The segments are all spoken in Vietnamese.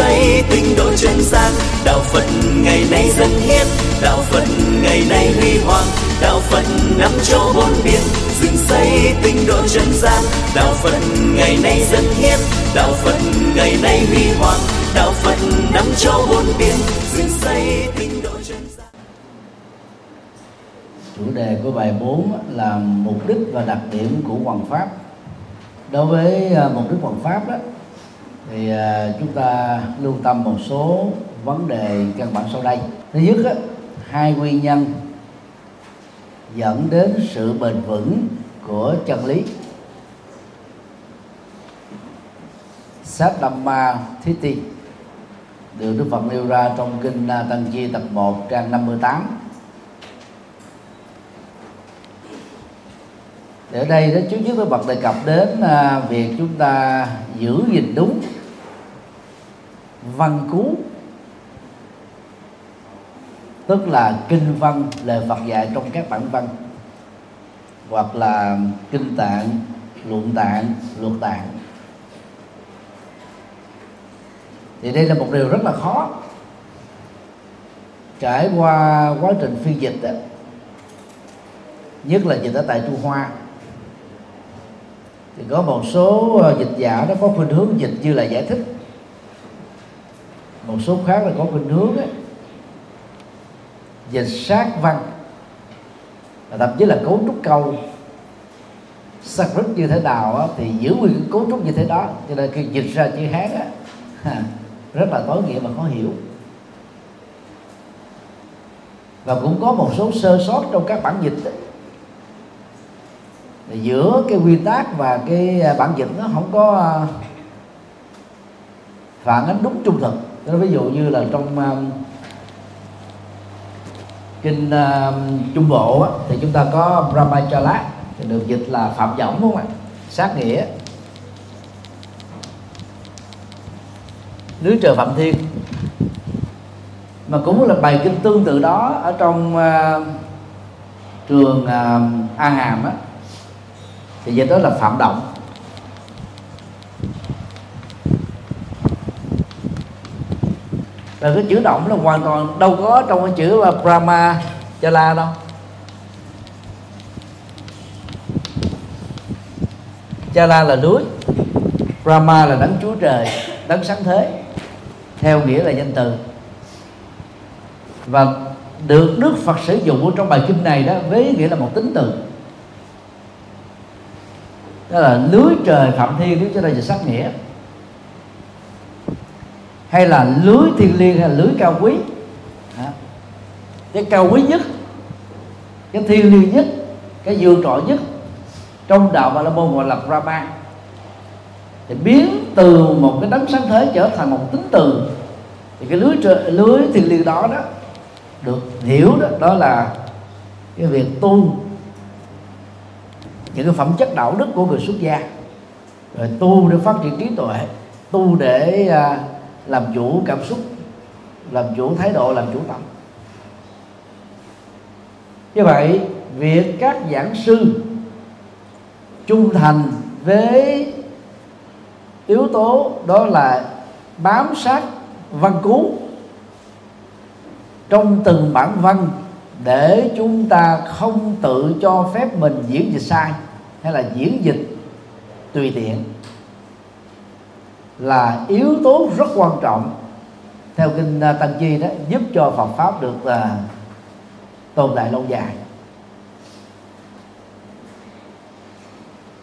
xây tinh độ chân gian đạo phật ngày nay dân hiến. Đạo phật ngày nay huy hoàng. Đạo phật năm châu bốn biển dựng xây tinh độ chân gian đạo phật ngày nay dân hiến. Đạo phật ngày nay huy hoàng. Đạo phật năm châu bốn biển dựng xây tinh độ chân gian chủ đề của bài 4 là mục đích và đặc điểm của hoàng pháp. Đối với à, mục đích hoàng pháp đó thì à, chúng ta lưu tâm một số vấn đề căn bản sau đây. Thứ nhất á, hai nguyên nhân dẫn đến sự bền vững của chân lý. Sát thí tiên được Đức Phật nêu ra trong kinh Tăng Chi tập 1 trang 58 để ở đây đó trước nhất Đức Phật đề cập đến à, việc chúng ta giữ gìn đúng văn cú. Tức là kinh văn lời Phật dạy trong các bản văn. Hoặc là kinh tạng luận tạng luật tạng. Thì đây là một điều rất là khó. Trải qua quá trình phiên dịch đó, nhất là dịch ở tại Trung Hoa thì có một số ờ, dịch giả nó có khuynh hướng dịch như là giải thích một số khác là có khuynh hướng ấy, dịch sát văn và thậm chí là cấu trúc câu. Sanskrit như thế nào á, thì giữ nguyên cái cấu trúc như thế đó cho nên khi dịch ra chữ hán á, rất là tối nghĩa và khó hiểu. Và cũng có một số sơ sót trong các bản dịch ấy. giữa cái quy tắc và cái à, bản dịch nó không có à, phản ánh đúng trung thực. Đó, ví dụ như là trong uh, kinh uh, trung bộ á, thì chúng ta có Brahmachala thì được dịch là phạm võng đúng không ạ? Sát nghĩa. Núi trời phạm thiên. Mà cũng là bài kinh tương tự đó ở trong uh, trường um, uh, an hàm á. Thì dịch đó là phạm động. Là cái chữ động là hoàn toàn đâu có trong cái chữ là Brahma Chala đâu. Chala là núi, Brahma là đấng chúa trời, đấng sáng thế, theo nghĩa là danh từ. Và được Đức Phật sử dụng trong bài kinh này đó, với nghĩa là một tính từ. Đó là lưới trời phạm thiên nếu cho đây là sắc nghĩa hay là lưới thiên liêng hay là lưới cao quý? Đó. cái cao quý nhất cái thiên liêng nhất cái dương trội nhất trong đạo và la môn gọi là Brahma. Thì biến từ một cái đấng sáng thế trở thành một tính từ thì cái lưới trời, lưới thiên liêng đó đó được hiểu đó đó là cái việc tu những cái phẩm chất đạo đức của người xuất gia. Rồi tu để phát triển trí tuệ tu để uh, làm chủ cảm xúc, làm chủ thái độ, làm chủ tâm. Như vậy, việc các giảng sư trung thành với yếu tố đó là bám sát văn cú trong từng bản văn để chúng ta không tự cho phép mình diễn dịch sai hay là diễn dịch tùy tiện là yếu tố rất quan trọng. Theo kinh à, Tăng Chi đó giúp cho Phật pháp được uh, tồn tại lâu dài.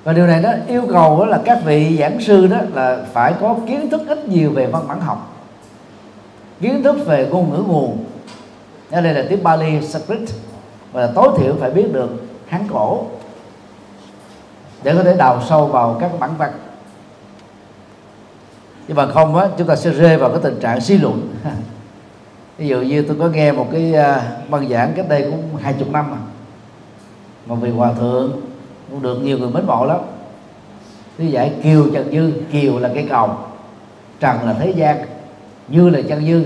Và điều này nó yêu cầu đó là các vị giảng sư đó là phải có kiến thức ít nhiều về văn bản học kiến thức về ngôn ngữ nguồn. Ở đây là tiếng Bali Sanskrit và là tối thiểu phải biết được Hán cổ để có thể đào sâu vào các bản văn nhưng mà không á, chúng ta sẽ rơi vào cái tình trạng suy luận ví dụ như tôi có nghe một cái à, băng giảng cách đây cũng hai chục năm à. mà mà vị hòa thượng cũng được nhiều người mến mộ lắm. Lý giải kiều trần dư, kiều là cây cầu, trần là thế gian như là chân dư,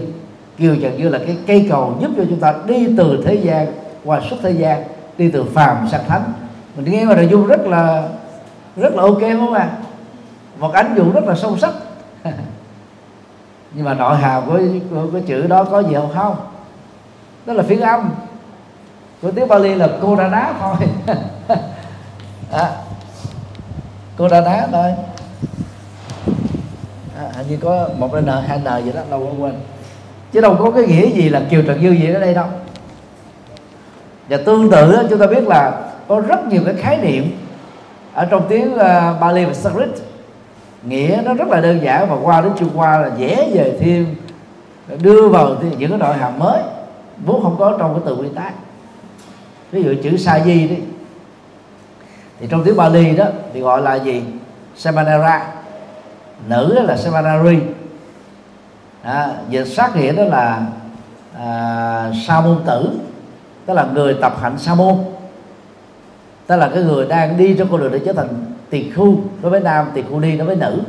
kiều trần dư là cái cây cầu giúp cho chúng ta đi từ thế gian qua xuất thế gian, đi từ phàm sang thánh. Mình nghe mà nội dung rất là rất là ok không ạ? Một ánh dụ rất là sâu sắc nhưng mà nội hàm của, của, của chữ đó có gì không? Không. Đó là phiên âm của tiếng Bali là cô đa đá thôi. À, cô đa đá thôi. À, hình như có một n hai n gì đó đâu có quên. Chứ đâu có cái nghĩa gì là kiều trần dư gì ở đây đâu. Và tương tự chúng ta biết là có rất nhiều cái khái niệm ở trong tiếng à, Bali và Sanskrit nghĩa nó rất là đơn giản và qua đến Trung Hoa là dễ về thêm đưa vào những cái nội hàm mới vốn không có trong cái từ nguyên tác ví dụ chữ sa di đi. Thì trong tiếng Bali đó thì gọi là gì? Samanara nữ đó là Samanari à, dịch sát nghĩa đó là à, sa môn tử tức là người tập hạnh sa môn. Tức là cái người đang đi trong con đường để trở thành tiền khu đối với nam tiền khu ni đối với nữ.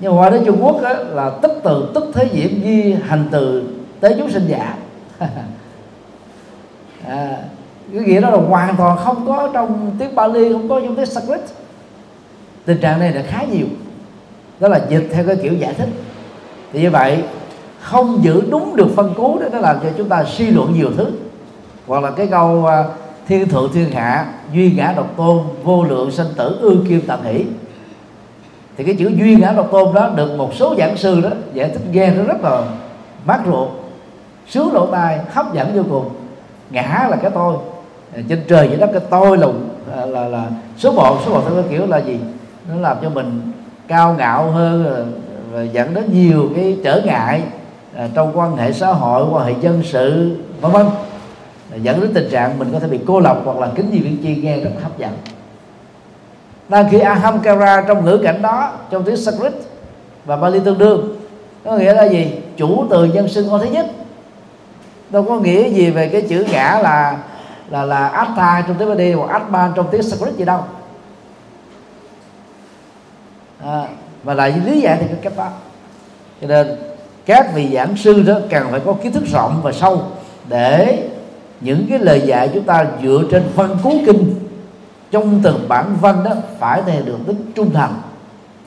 Nhưng mà qua đến Trung Quốc đó, là tức từ tức thế diễm di hành từ tế chúng sinh giả à, cái nghĩa đó là hoàn toàn không có trong tiếng Bali không có trong tiếng Sanskrit. Tình trạng này là khá nhiều. Đó là dịch theo cái kiểu giải thích. Thì như vậy không giữ đúng được phân cố đó nó làm cho chúng ta suy luận nhiều thứ. Hoặc là cái câu à, thiên thượng thiên hạ duy ngã độc tôn vô lượng sanh tử ư kim tạm hỷ. Thì cái chữ duy ngã độc tôn đó được một số giảng sư đó giải thích nghe nó rất là mát ruột sướng lỗ tai hấp dẫn vô cùng. Ngã là cái tôi. Ờ, trên trời vậy đó cái tôi là là, là, là số một số một theo cái kiểu là gì? Nó làm cho mình cao ngạo hơn ờ, và dẫn đến nhiều cái trở ngại à, trong quan hệ xã hội quan hệ dân sự vân vân dẫn đến tình trạng mình có thể bị cô lập hoặc là kính gì viên chi nghe rất hấp dẫn. Đang khi ahamkara trong ngữ cảnh đó trong tiếng Sanskrit và Bali tương đương có nghĩa là gì? Chủ từ nhân xưng ô thứ nhất. Đâu có nghĩa gì về cái chữ ngã là là là atta trong tiếng Bali hoặc atman trong tiếng Sanskrit gì đâu. À, và lại lý giải thì cái cách đó. Cho nên các vị giảng sư đó cần phải có kiến thức rộng và sâu để những cái lời dạy chúng ta dựa trên văn cú kinh, trong từng bản văn đó, phải thể được tính trung thành,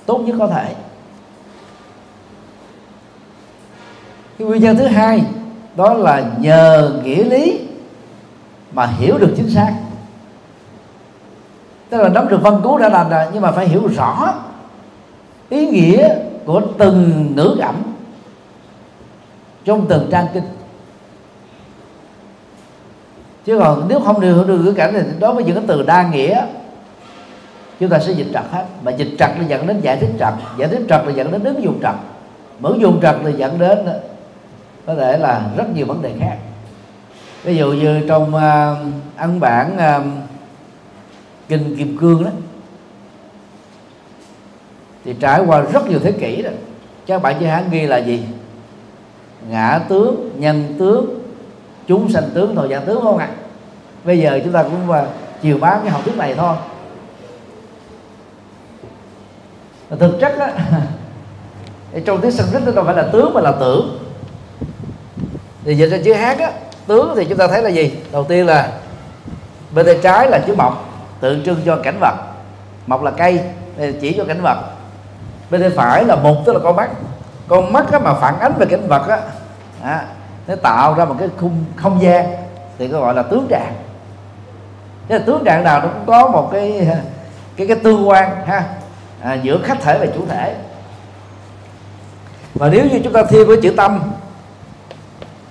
tốt nhất có thể. Cái nguyên nhân thứ hai, đó là nhờ nghĩa lý mà hiểu được chính xác. Tức là nắm được văn cú đã làm rồi, nhưng mà phải hiểu rõ ý nghĩa của từng ngữ ẩm trong từng trang kinh chứ còn nếu không hiểu được ngữ cảnh thì đối với những cái từ đa nghĩa. Chúng ta sẽ dịch trật hết. Mà dịch trật là dẫn đến giải thích trật. Giải thích trật là dẫn đến ứng dụng trật. Mở dùng dụng trật là dẫn đến có thể là rất nhiều vấn đề khác. Ví dụ như trong uh, ấn bản uh, kinh kim cương đó thì trải qua rất nhiều thế kỷ rồi các bạn chữ hán ghi là gì? Ngã tướng nhân tướng chúng sanh tướng thôi giả tướng không ạ? à? Bây giờ chúng ta cũng và chiều bán cái học thuyết này thôi. Thực chất đó trong tiếng Sanskrit nó đâu phải là tướng mà là tưởng. Thì dịch ra chữ hán á tướng thì chúng ta thấy là gì? Đầu tiên là bên tay trái là chữ mọc tượng trưng cho cảnh vật. Mọc là cây chỉ cho cảnh vật. Bên tay phải là mục tức là con mắt. Con mắt á, mà phản ánh về cảnh vật á à, nó tạo ra một cái khung không gian thì có gọi là tướng trạng. Thế là tướng trạng nào nó cũng có một cái cái cái tương quan ha. À, giữa khách thể và chủ thể. Và nếu như chúng ta thêm với chữ tâm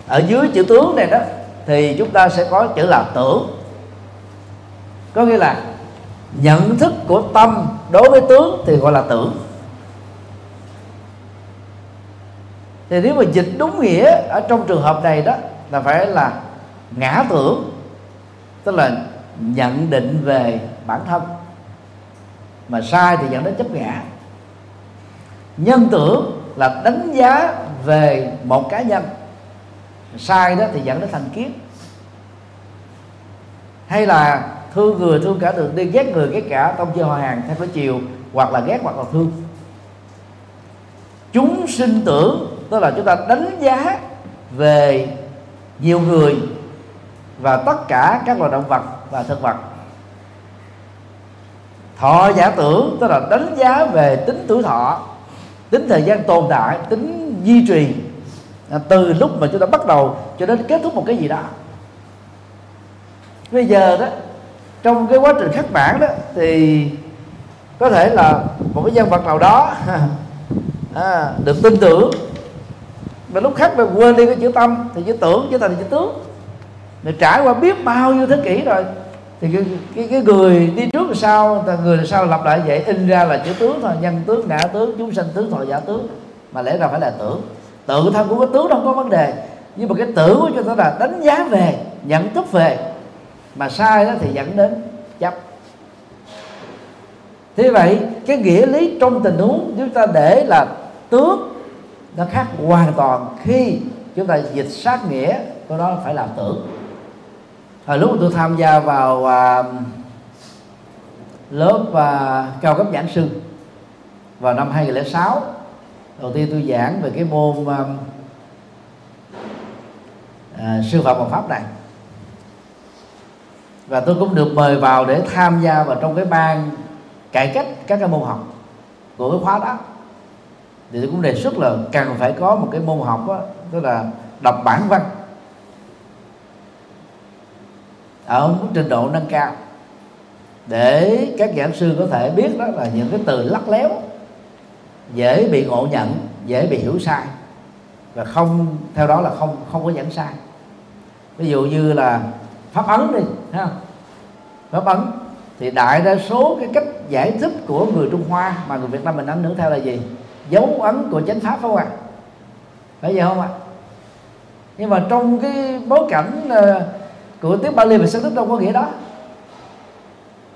ở dưới chữ tướng này đó thì chúng ta sẽ có chữ là tưởng. Có nghĩa là nhận thức của tâm đối với tướng thì gọi là tưởng. Thì nếu mà dịch đúng nghĩa ở trong trường hợp này đó là phải là ngã tưởng tức là nhận định về bản thân. Mà sai thì dẫn đến chấp ngã. Nhân tưởng là đánh giá về một cá nhân. Sai đó thì dẫn đến thành kiến. Hay là thương người, thương cả đường đi, ghét người, ghét cả, tông chơi hòa hàng theo cái chiều, hoặc là ghét, hoặc là thương. Chúng sinh tưởng, tức là chúng ta đánh giá về nhiều người và tất cả các loài động vật và thực vật thọ giả tưởng tức là đánh giá về tính tuổi thọ tính thời gian tồn tại tính duy trì à, từ lúc mà chúng ta bắt đầu cho đến kết thúc một cái gì đó. Bây giờ đó trong cái quá trình khắc bản đó thì có thể là một cái nhân vật nào đó à, được tin tưởng. Mà lúc khác mà quên đi cái chữ tâm thì chữ tưởng trở thành chữ tướng nó trải qua biết bao nhiêu thế kỷ rồi. Thì cái, cái, cái người đi trước sau người là sau lặp lại vậy? In ra là chữ tướng thôi. Nhân tướng ngã tướng chúng sanh tướng thọ giả tướng. Mà lẽ ra phải là tưởng. Tự thân của cái tướng không có vấn đề. Nhưng mà cái tưởng của chúng ta là đánh giá về nhận thức về. Mà sai đó thì dẫn đến chấp. Thế vậy cái nghĩa lý trong tình huống chúng ta để là tướng nó khác hoàn toàn khi chúng ta dịch sát nghĩa của nó phải là tưởng hồi lúc tôi tham gia vào à, lớp à, cao cấp giảng sư vào năm 2006 đầu tiên tôi giảng về cái môn à, à, sư phạm và pháp này. Và tôi cũng được mời vào để tham gia vào trong cái ban cải cách các cái môn học của cái khóa đó. Thì tôi cũng đề xuất là cần phải có một cái môn học đó, tức là đọc bản văn. Ở một trình độ nâng cao. Để các giảng sư có thể biết đó là những cái từ lắc léo, dễ bị ngộ nhận, dễ bị hiểu sai. Và không, theo đó là không không có dẫn sai. Ví dụ như là pháp ấn đi ha pháp ấn thì đại đa số cái cách giải thích của người Trung Hoa mà người Việt Nam mình ảnh hưởng theo là gì? Dấu ấn của chánh pháp phải không ạ? Phải vậy không ạ? Nhưng mà trong cái bối cảnh ờ, của tiếng Bali và Sanskrit đâu có nghĩa đó.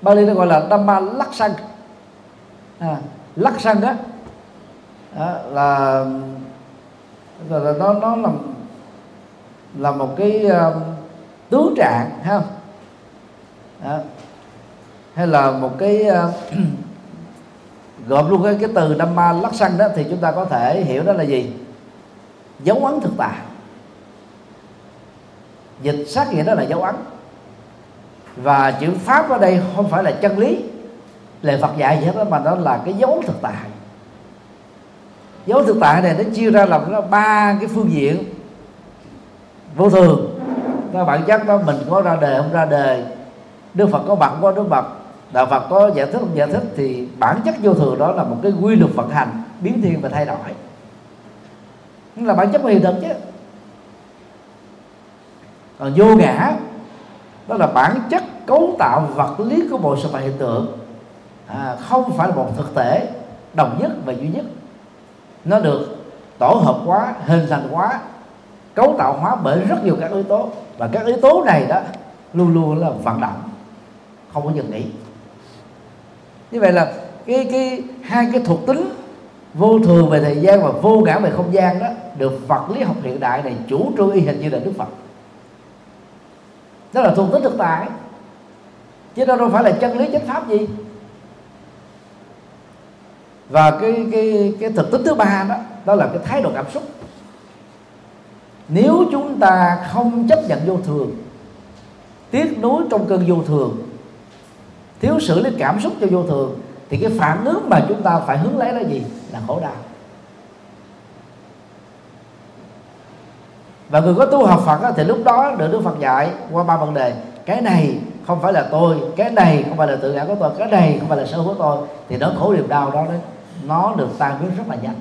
Bali nó gọi là Dhamma Laksan à, Laksan đó, đó là, là nó nó là là một cái ờ, uh, tướng trạng ha. Đó. hay là một cái uh, gộp luôn cái cái từ Dhamma Laksan đó thì chúng ta có thể hiểu đó là gì? Dấu ấn thực tại dịch sát nghĩa đó là dấu ấn. Và chữ pháp ở đây không phải là chân lý. Lời Phật dạy gì hết đó, mà nó là cái dấu thực tại. Dấu thực tại này nó chia ra làm nó ba cái phương diện. Vô thường, nó bản chất đó, mình có ra đời, không ra đời. Đức Phật có mặt có Đức Phật. Đạo Phật có giải thích, không giải thích, thì bản chất vô thường đó là một cái quy luật vận hành, biến thiên và thay đổi. Nó là bản chất của hiện thực chứ còn vô ngã. Đó là bản chất cấu tạo vật lý của bộ sự vật hiện tượng. À, không phải là một thực thể đồng nhất và duy nhất. Nó được tổ hợp hóa hình thành hóa cấu tạo hóa bởi rất nhiều các yếu tố. Và các yếu tố này đó luôn luôn là vận động không có dừng nghỉ. Như vậy là cái cái hai cái thuộc tính vô thường về thời gian và vô ngã về không gian đó được vật lý học hiện đại này chủ trương y hình như là đức phật đó là thuộc tính thực tại. Chứ đâu đâu phải là chân lý, chánh pháp gì. Và cái cái cái thực tính thứ ba đó đó là cái thái độ cảm xúc. Nếu chúng ta không chấp nhận vô thường, tiếc nuối trong cơn vô thường, thiếu xử lý cảm xúc cho vô thường, thì cái phản ứng mà chúng ta phải hướng lấy là gì? Là khổ đau. Và người có tu học Phật thì lúc đó được Đức Phật dạy qua ba vấn đề. Cái này không phải là tôi, cái này không phải là tự ngã của tôi, cái này không phải là sở hữu của tôi. Thì nó khổ niềm đau đó đấy, nó được tan biến rất là nhanh.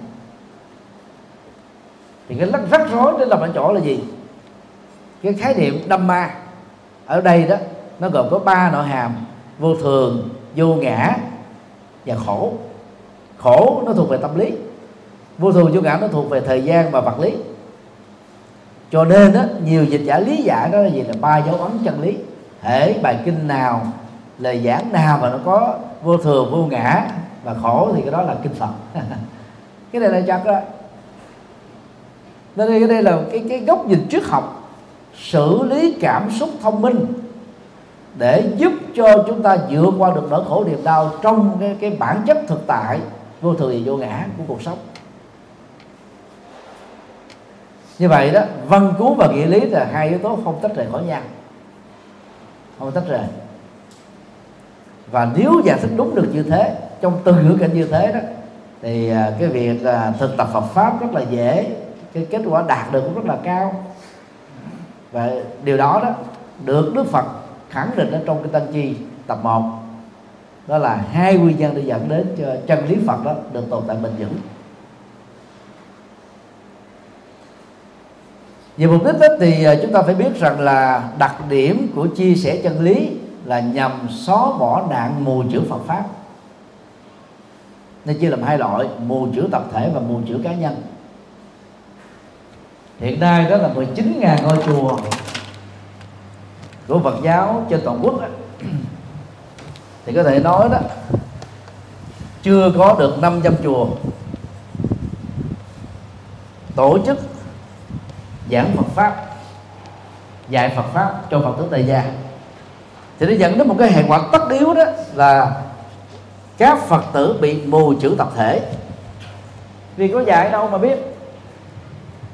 Thì cái lắc rắc rối đến làm ở chỗ là gì? Cái khái niệm đâm ma. Ở đây đó, nó gồm có ba nội hàm, vô thường, vô ngã và khổ. Khổ nó thuộc về tâm lý, vô thường, vô ngã nó thuộc về thời gian và vật lý cho nên đó, nhiều dịch giả lý giải đó là gì? Là ba dấu ấn chân lý. Thể bài kinh nào lời giảng nào mà nó có vô thường vô ngã và khổ thì cái đó là kinh phật. Cái này là chắc đó. Nên đây, đây là cái cái góc nhìn triết học xử lý cảm xúc thông minh để giúp cho chúng ta vượt qua được nỗi khổ niềm đau trong cái, cái bản chất thực tại vô thường và vô ngã của cuộc sống như vậy đó văn cứu và nghĩa lý là hai yếu tố không tách rời khỏi nhau. Không tách rời. Và nếu giải thích đúng được như thế trong từng ngữ cảnh như thế đó thì à, cái việc à, thực tập Phật pháp rất là dễ cái kết quả đạt được cũng rất là cao. Và điều đó đó được Đức Phật khẳng định ở trong cái Tăng Chi tập 1 đó là hai nguyên nhân để dẫn đến cho chân lý Phật đó được tồn tại bền vững về mục đích đó thì à, chúng ta phải biết rằng là đặc điểm của chia sẻ chân lý là nhằm xóa bỏ nạn mù chữ Phật pháp nên chia làm hai loại, mù chữ tập thể và mù chữ cá nhân hiện nay đó là 19.000 ngôi chùa của Phật giáo trên toàn quốc đó. thì có thể nói đó, chưa có được 500 chùa tổ chức giảng Phật pháp dạy Phật pháp cho Phật tử tại gia. Thì nó dẫn đến một cái hệ quả tất yếu đó là các Phật tử bị mù chữ tập thể. Vì có dạy đâu mà biết.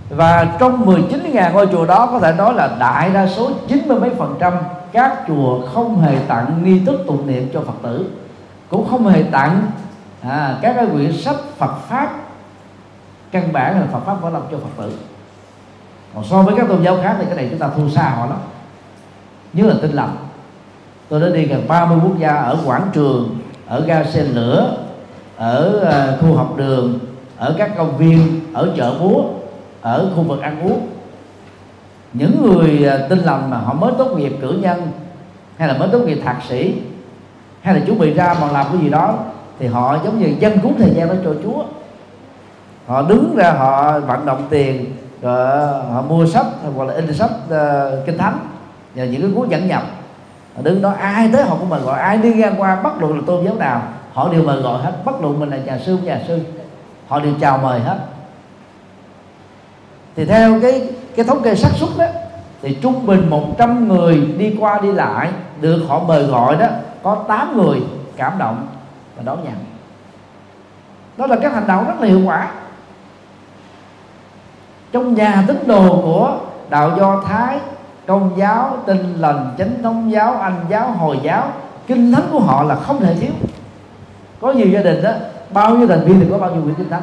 Và trong 19.000 ngôi chùa đó có thể nói là đại đa số 90 mấy phần trăm các chùa không hề tặng nghi thức tụng niệm cho Phật tử. Cũng không hề tặng à, các cái quyển sách Phật pháp căn bản là Phật pháp võ lâm cho Phật tử còn so với các tôn giáo khác thì cái này chúng ta thua xa họ lắm. Như là tinh lành. Tôi đã đi gần 30 quốc gia ở quảng trường, ở ga xe lửa, ở ờ, khu học đường, ở các công viên, ở chợ búa, ở khu vực ăn uống. Những người ờ, tin lành mà họ mới tốt nghiệp cử nhân hay là mới tốt nghiệp thạc sĩ hay là chuẩn bị ra mà làm cái gì đó thì họ giống như dân cúng thời gian đó cho Chúa. Họ đứng ra họ vận động tiền Ờ, họ mua sách hoặc là in sách uh, ờ, kinh thánh. Và những cái cuốn dẫn nhập. Đứng đó ai tới họ cũng mời gọi. Ai đi ngang qua bất luận là tôn giáo nào họ đều mời gọi hết. Bất luận mình là nhà sư nhà sư. Họ đều chào mời hết. Thì theo cái cái thống kê xác suất đó thì trung bình 100 người đi qua đi lại được họ mời gọi đó có 8 người cảm động và đón nhận. Đó là các hành động rất là hiệu quả trong nhà tín đồ của đạo do thái, công giáo, tin lành, chánh thống giáo, anh giáo, hồi giáo, kinh thánh của họ là không thể thiếu. Có nhiều gia đình đó, bao nhiêu thành viên thì có bao nhiêu quyển kinh thánh.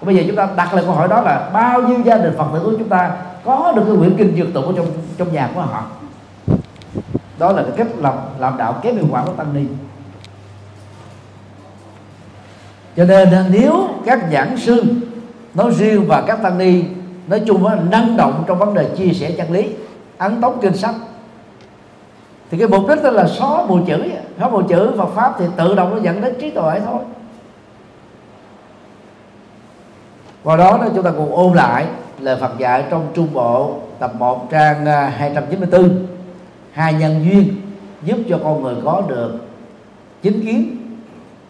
Bây giờ chúng ta đặt lại câu hỏi đó là bao nhiêu gia đình phật tử của chúng ta có được cái quyển kinh dược tụng ở trong trong nhà của họ? Đó là cái cách làm làm đạo kém hiệu quả của tăng ni. Cho nên, nếu các giảng sư nói riêng và các tăng ni nói chung là năng động trong vấn đề chia sẻ chân lý, ấn tống kinh sách. Thì cái mục đích đó là xóa mù chữ, xóa mù chữ Phật pháp thì tự động nó dẫn đến trí tuệ thôi. Qua đó đó chúng ta cùng ôn lại lời Phật dạy trong Trung Bộ tập 1 trang à, 294 hai nhân duyên giúp cho con người có được chính kiến,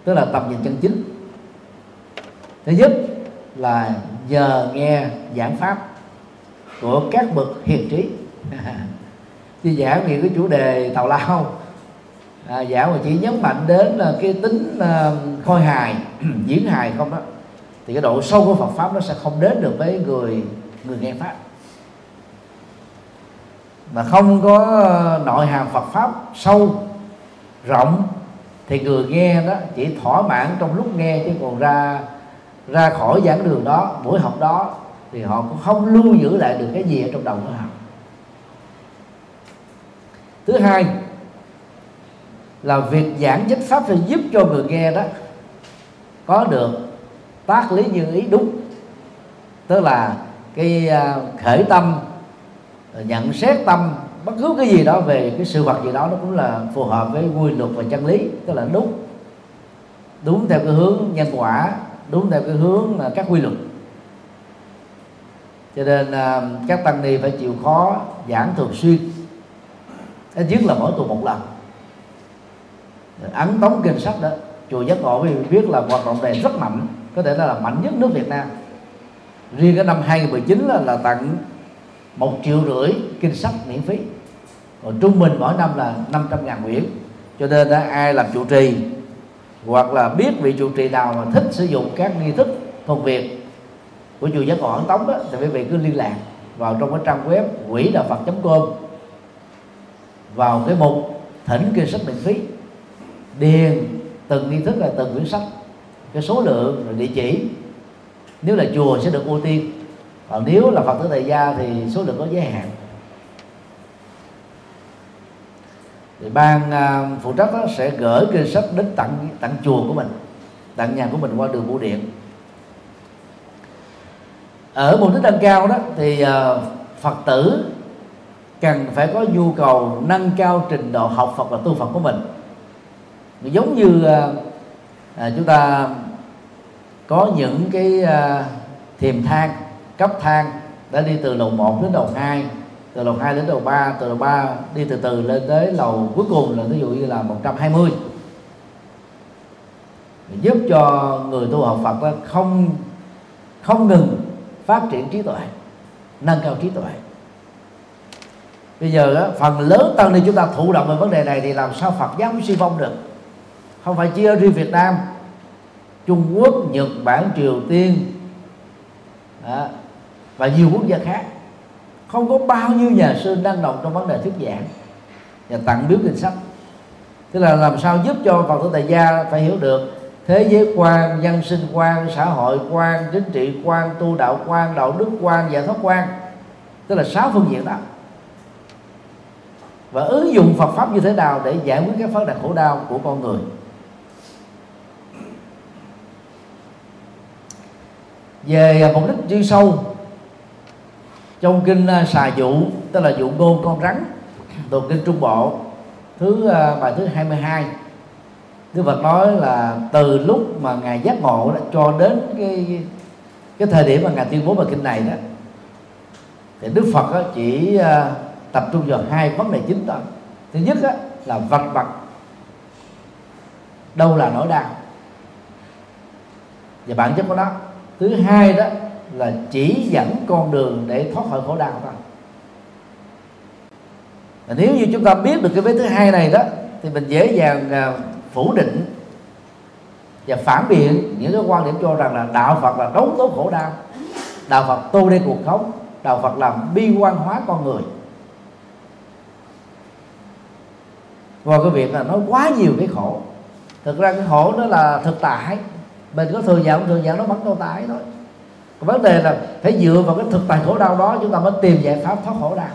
tức là tầm nhìn chân chính. Thứ nhất là giờ nghe giảng pháp của các bậc hiền trí. Chứ giảng về cái chủ đề tào lao. À, giảng mà chỉ nhấn mạnh đến là cái tính uh, khôi hài diễn hài không đó thì cái độ sâu của Phật pháp nó sẽ không đến được với người người nghe pháp. Mà không có à, nội hàm Phật pháp sâu rộng thì người nghe đó chỉ thỏa mãn trong lúc nghe chứ còn ra ra khỏi giảng đường đó, buổi học đó, thì họ cũng không lưu giữ lại được cái gì ở trong đầu của họ. Thứ hai là việc giảng chánh pháp phải giúp cho người nghe đó có được tác lý như ý đúng. Tức là cái à, khởi tâm à, nhận xét tâm, bất cứ cái gì đó về cái sự vật gì đó nó cũng là phù hợp với quy luật và chân lý, tức là đúng. Đúng theo cái hướng nhân quả đúng theo cái hướng là các quy luật. Cho nên à, các tăng ni phải chịu khó giảng thường xuyên. Ít nhất là mỗi tuần một lần. Ấn tống kinh sách đó chùa giác ngộ vì biết là hoạt động này rất mạnh có thể là mạnh nhất nước Việt Nam. Riêng cái năm 2019 là, là tặng một triệu rưỡi kinh sách miễn phí. Còn trung bình mỗi năm là 500 ngàn quyển. Cho nên đó, ai làm trụ trì hoặc là biết vị trụ trì nào mà thích sử dụng các nghi thức thuần việt của chùa giác ngộ ấn tống đó, thì quý vị cứ liên lạc vào trong cái trang web quỹ đạo phật com, vào cái mục thỉnh kinh sách miễn phí, điền từng nghi thức là từng quyển sách, cái số lượng rồi địa chỉ. Nếu là chùa sẽ được ưu tiên. Còn nếu là phật tử tại gia thì số lượng có giới hạn. Thì ban uh, phụ trách đó sẽ gửi kinh sách đến tận tặng chùa của mình tặng nhà của mình qua đường bưu điện. Ở một đích tăng cao đó thì uh, phật tử cần phải có nhu cầu nâng cao trình độ học Phật và tu Phật của mình. Giống như uh, chúng ta có những cái uh, thiềm thang cấp thang đã đi từ lầu 1 đến lầu 2 từ lầu 2 đến lầu 3 từ lầu 3 đi từ từ lên tới lầu cuối cùng là ví dụ như là 120 giúp cho người tu học Phật không không ngừng phát triển trí tuệ nâng cao trí tuệ. Bây giờ đó, phần lớn tăng ni chúng ta thụ động về vấn đề này thì làm sao Phật giáo mới suy vong được? Không phải chỉ ở riêng Việt Nam Trung Quốc Nhật Bản Triều Tiên đó, và nhiều quốc gia khác không có bao nhiêu nhà sư năng động trong vấn đề thuyết giảng và tặng biếu kinh sách. Tức là làm sao giúp cho phật tử tại gia phải hiểu được thế giới quan dân sinh quan, xã hội quan, chính trị quan, tu đạo quan, đạo đức quan giải thoát quan. Tức là sáu phương diện đó. Và ứng dụng Phật pháp như thế nào để giải quyết các vấn đề khổ đau của con người? Về mục đích chuyên sâu trong kinh à, xà dụ tức là dụ ngôn con rắn thuộc kinh trung bộ thứ à, bài thứ 22 Đức Phật nói là từ lúc mà ngài giác ngộ đó, cho đến cái cái thời điểm mà ngài tuyên bố bài kinh này đó thì Đức Phật đó chỉ à, tập trung vào hai vấn đề chính thôi thứ nhất đó, là vật vật đâu là nỗi đau và bản chất của nó. Thứ hai đó là chỉ dẫn con đường để thoát khỏi khổ đau thôi và nếu như chúng ta biết được cái vế thứ hai này đó, thì mình dễ dàng à, phủ định và phản biện những cái quan điểm cho rằng là đạo Phật là đấu tố khổ đau. Đạo Phật tu đen cuộc sống, đạo Phật làm bi quan hóa con người. Và cái việc là nó quá nhiều cái khổ. Thực ra cái khổ đó là thực tại. Mình có thừa nhận thừa nhận nó vẫn tồn tại thôi còn vấn đề là phải dựa vào cái thực tại khổ đau đó chúng ta mới tìm giải pháp thoát khổ đau.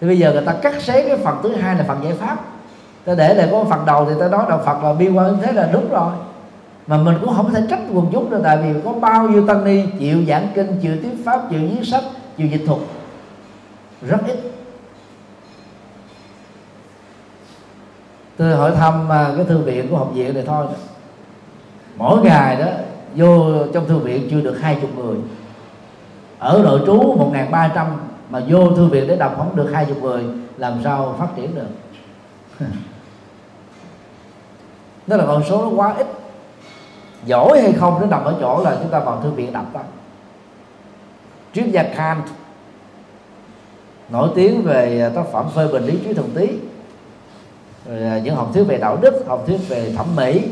Thì bây giờ người ta cắt xé cái phần thứ hai là phần giải pháp. Ta để lại có phần đầu thì ta nói đạo Phật là bi quan thế là đúng rồi. Mà mình cũng không thể trách quần chúng được tại vì có bao nhiêu tăng ni chịu giảng kinh, chịu tiếp pháp, chịu viết sách, chịu dịch thuật. Rất ít. Tôi hỏi thăm à, cái thư viện của học viện này thôi. Mỗi ngày đó vô trong thư viện chưa được hai chục người. Ở nội trú một ba trăm mà vô thư viện để đọc không được hai chục người, làm sao phát triển được? Đó là con số nó quá ít. Giỏi hay không, nó nằm ở chỗ là chúng ta vào thư viện đọc đó. Triết gia Kant nổi tiếng về à, tác phẩm phê bình lý trí thần tí rồi à, những học thuyết về đạo đức học thuyết về thẩm mỹ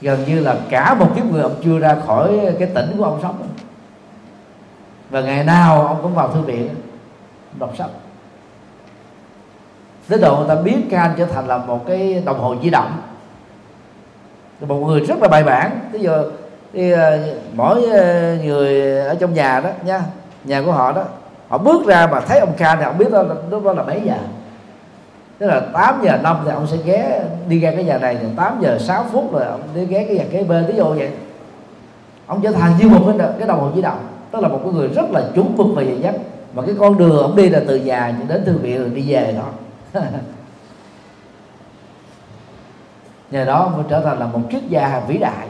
gần như là cả một kiếp người ông chưa ra khỏi cái tỉnh của ông sống. Và ngày nào ông cũng vào thư viện, đọc sách. Đến độ người ta biết can trở thành là một cái đồng hồ di động. Một người rất là bài bản. Bây giờ thì ờ, mỗi ờ, người ở trong nhà đó nha, nhà của họ đó, họ bước ra mà thấy ông ca thì ông biết đó, lúc đó là mấy giờ tức là 8 giờ 5 thì ông sẽ ghé đi ra cái nhà này thì 8 giờ 6 phút rồi ông đi ghé cái nhà kế bên. Ví dụ vậy ông trở thành như một cái, cái đồng hồ di động. Tức là một cái người rất là chuẩn mực về dày dắt. Mà cái con đường ông đi là từ nhà đến thư viện rồi đi về đó. Nhờ đó mới trở thành là một triết gia vĩ đại.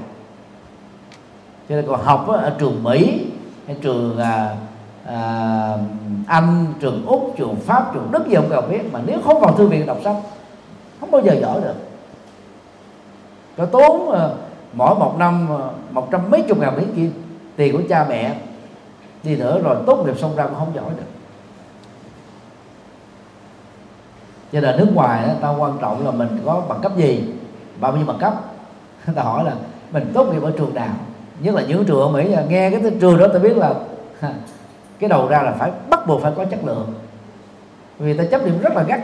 Cho nên còn học ở trường mỹ hay trường à, à, anh trường úc trường pháp trường đức gì không cần biết. Mà nếu không vào thư viện đọc sách không bao giờ giỏi được. Có tốn ờ, mỗi một năm ờ, một trăm mấy chục ngàn mỹ kim tiền của cha mẹ đi nữa rồi tốt nghiệp xong ra cũng không giỏi được. Cho nên nước ngoài đó, ta quan trọng là mình có bằng cấp gì bao nhiêu bằng cấp. Ta hỏi là mình tốt nghiệp ở trường nào? Nhất là những trường ở mỹ nghe cái trường đó ta biết là cái đầu ra là phải, bắt buộc phải có chất lượng. Vì ta chấp niệm rất là gắt,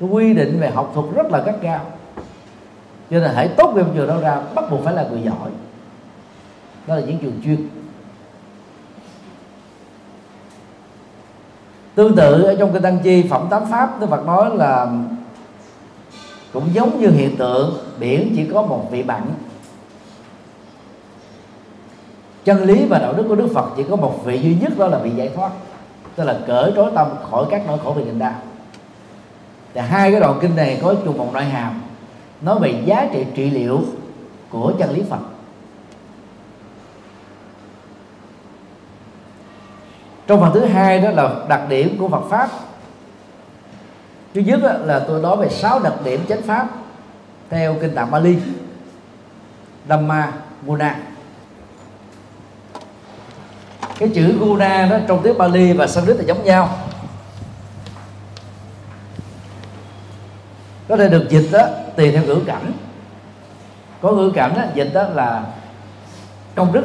quy định về học thuật rất là gắt gao. Cho nên hãy tốt nghiệp trường đâu ra, bắt buộc phải là người giỏi. Đó là những trường chuyên. Tương tự ở trong kinh tăng chi, phẩm tám pháp, đức phật nói là cũng giống như hiện tượng, biển chỉ có một vị mặn chân lý và đạo đức của đức phật chỉ có một vị duy nhất đó là vị giải thoát, tức là cởi trói tâm khỏi các nỗi khổ về niềm đau. Thì hai cái đoạn kinh này có chung một nội hàm nói về giá trị trị liệu của chân lý phật. Trong phần thứ hai đó là đặc điểm của Phật pháp. Thứ nhất là tôi nói về sáu đặc điểm chánh pháp theo kinh tạng Bali. Dhamma, Guna cái chữ Guna đó trong tiếng Bali và Sanskrit là giống nhau. Có thể được dịch đó tùy theo ngữ cảnh. Có ngữ cảnh đó, dịch đó là công đức.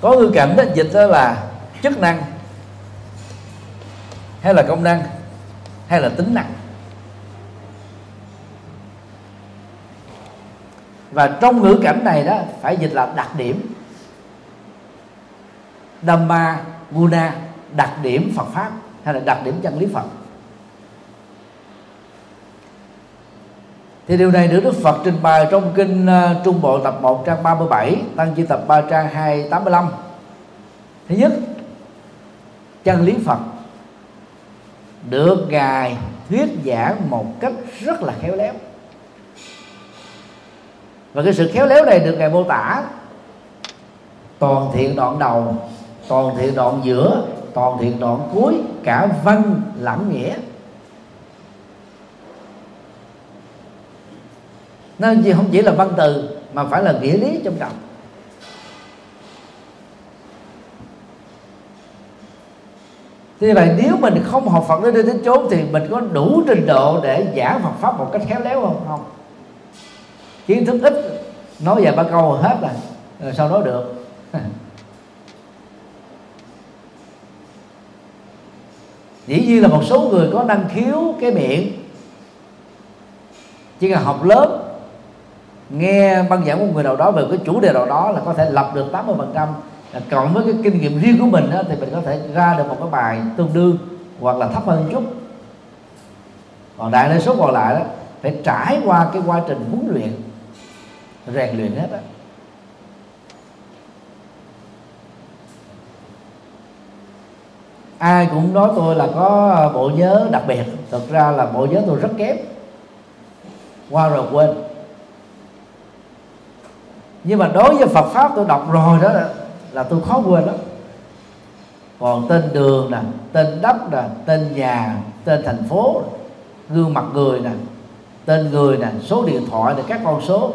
Có ngữ cảnh đó dịch đó là chức năng hay là công năng hay là tính năng. Và trong ngữ cảnh này đó, phải dịch là đặc điểm. Dhamma, Guna, đặc điểm Phật pháp, hay là đặc điểm chân lý Phật. Thì điều này được Đức Phật trình bày trong kinh ờ, Trung Bộ tập 1 trang 37 tăng chi tập 3 trang 285 thứ nhất, chân lý Phật được ngài thuyết giảng một cách rất là khéo léo và cái sự khéo léo này được ngài mô tả toàn thiện đoạn đầu, toàn thiện đoạn giữa, toàn thiện đoạn cuối, cả văn lẫn nghĩa nên không chỉ là văn từ, mà phải là nghĩa lý trong trọng Thế vậy nếu mình không học Phật đến đây đến chốn thì mình có đủ trình độ để giảng Phật pháp một cách khéo léo không? Không. Kiến thức ít nói vài ba câu rồi hết rồi, rồi sau đó được. Dĩ nhiên là một số người có năng khiếu cái miệng. Chỉ cần học lớp nghe băng giảng một người nào đó về cái chủ đề nào đó là có thể lập được 80 phần trăm. Cộng với cái kinh nghiệm riêng của mình đó, thì mình có thể ra được một cái bài tương đương hoặc là thấp hơn chút. Còn đại đa số còn lại đó phải trải qua cái quá trình huấn luyện rèn luyện hết á. Ai cũng nói tôi là có bộ nhớ đặc biệt thực ra là bộ nhớ tôi rất kém. Qua rồi quên. Nhưng mà đối với Phật pháp tôi đọc rồi đó, là tôi khó quên lắm. Còn tên đường nè, tên đất nè, tên nhà, tên thành phố, gương mặt người nè, tên người nè, số điện thoại nè, các con số